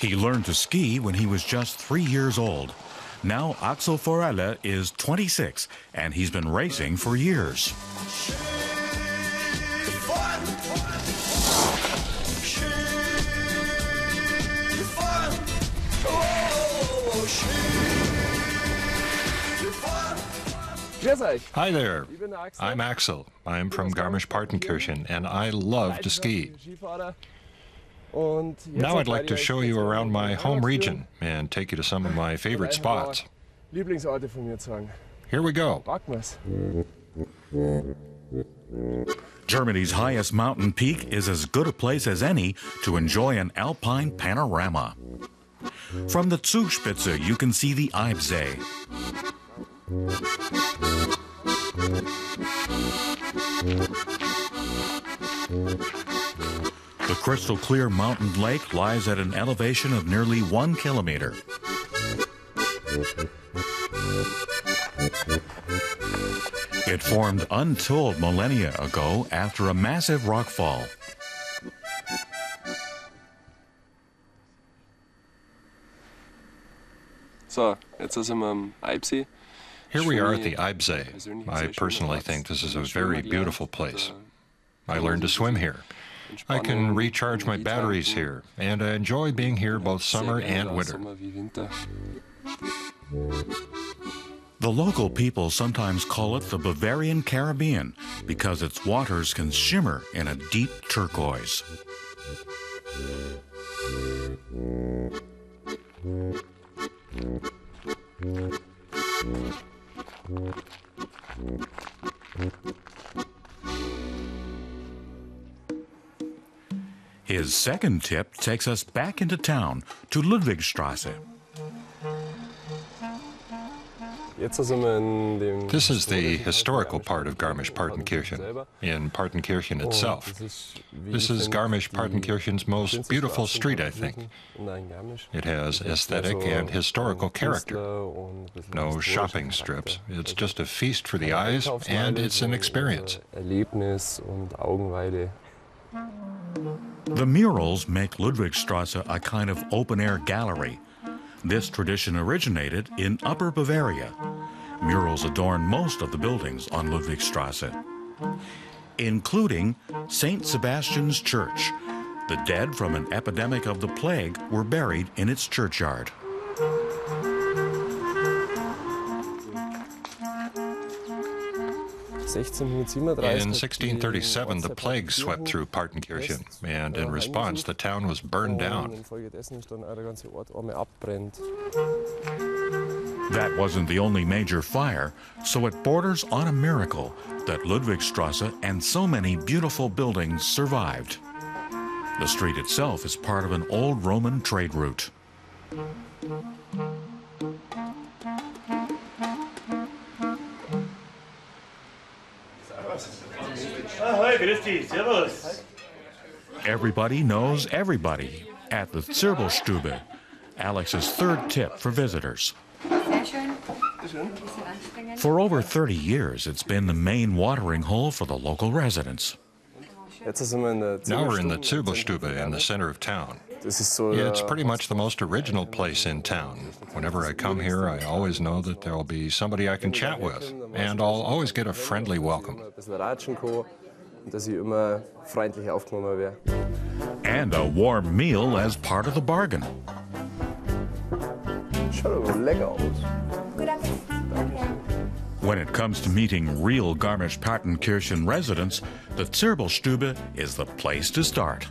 He learned to ski when he was just three years old. Now Axel Forelle is 26 and he's been racing for years. Hi there. I'm Axel. I'm from Garmisch-Partenkirchen, and I love to ski. Now I'd like to show you around my home region and take you to some of my favorite spots. Here we go. Germany's highest mountain peak is as good a place as any to enjoy an alpine panorama. From the Zugspitze, you can see the Eibsee. The crystal clear mountain lake lies at an elevation of nearly one kilometer. It formed untold millennia ago after a massive rockfall. So, jetzt sind wir am Eibsee. Here we are at the Eibsee. I personally think this is a very beautiful place. I learned to swim here. I can recharge my batteries here, and I enjoy being here both summer and winter. The local people sometimes call it the Bavarian Caribbean because its waters can shimmer in a deep turquoise. His second tip takes us back into town to Ludwigstrasse. This is the historical part of Garmisch-Partenkirchen, in Partenkirchen itself. This is Garmisch-Partenkirchen's most beautiful street, I think. It has aesthetic and historical character. No shopping strips. It's just a feast for the eyes, and it's an experience. The murals make Ludwigstrasse a kind of open-air gallery. This tradition originated in Upper Bavaria. Murals adorn most of the buildings on Ludwigstrasse, including St. Sebastian's Church. The dead from an epidemic of the plague were buried in its churchyard. In 1637, the plague swept through Partenkirchen, and in response, the town was burned down. That wasn't the only major fire, so it borders on a miracle that Ludwigstrasse and so many beautiful buildings survived. The street itself is part of an old Roman trade route. Everybody knows everybody at the Zirbelstube, Axel's third tip for visitors. For over 30 years, it's been the main watering hole for the local residents. Now we're in the Zirbelstube in the center of town. Yeah, it's pretty much the most original place in town. Whenever I come here, I always know that there'll be somebody I can chat with, and I'll always get a friendly welcome. And a warm meal as part of the bargain. When it comes to meeting real Garmisch-Partenkirchen residents, the Zirbelstube is the place to start.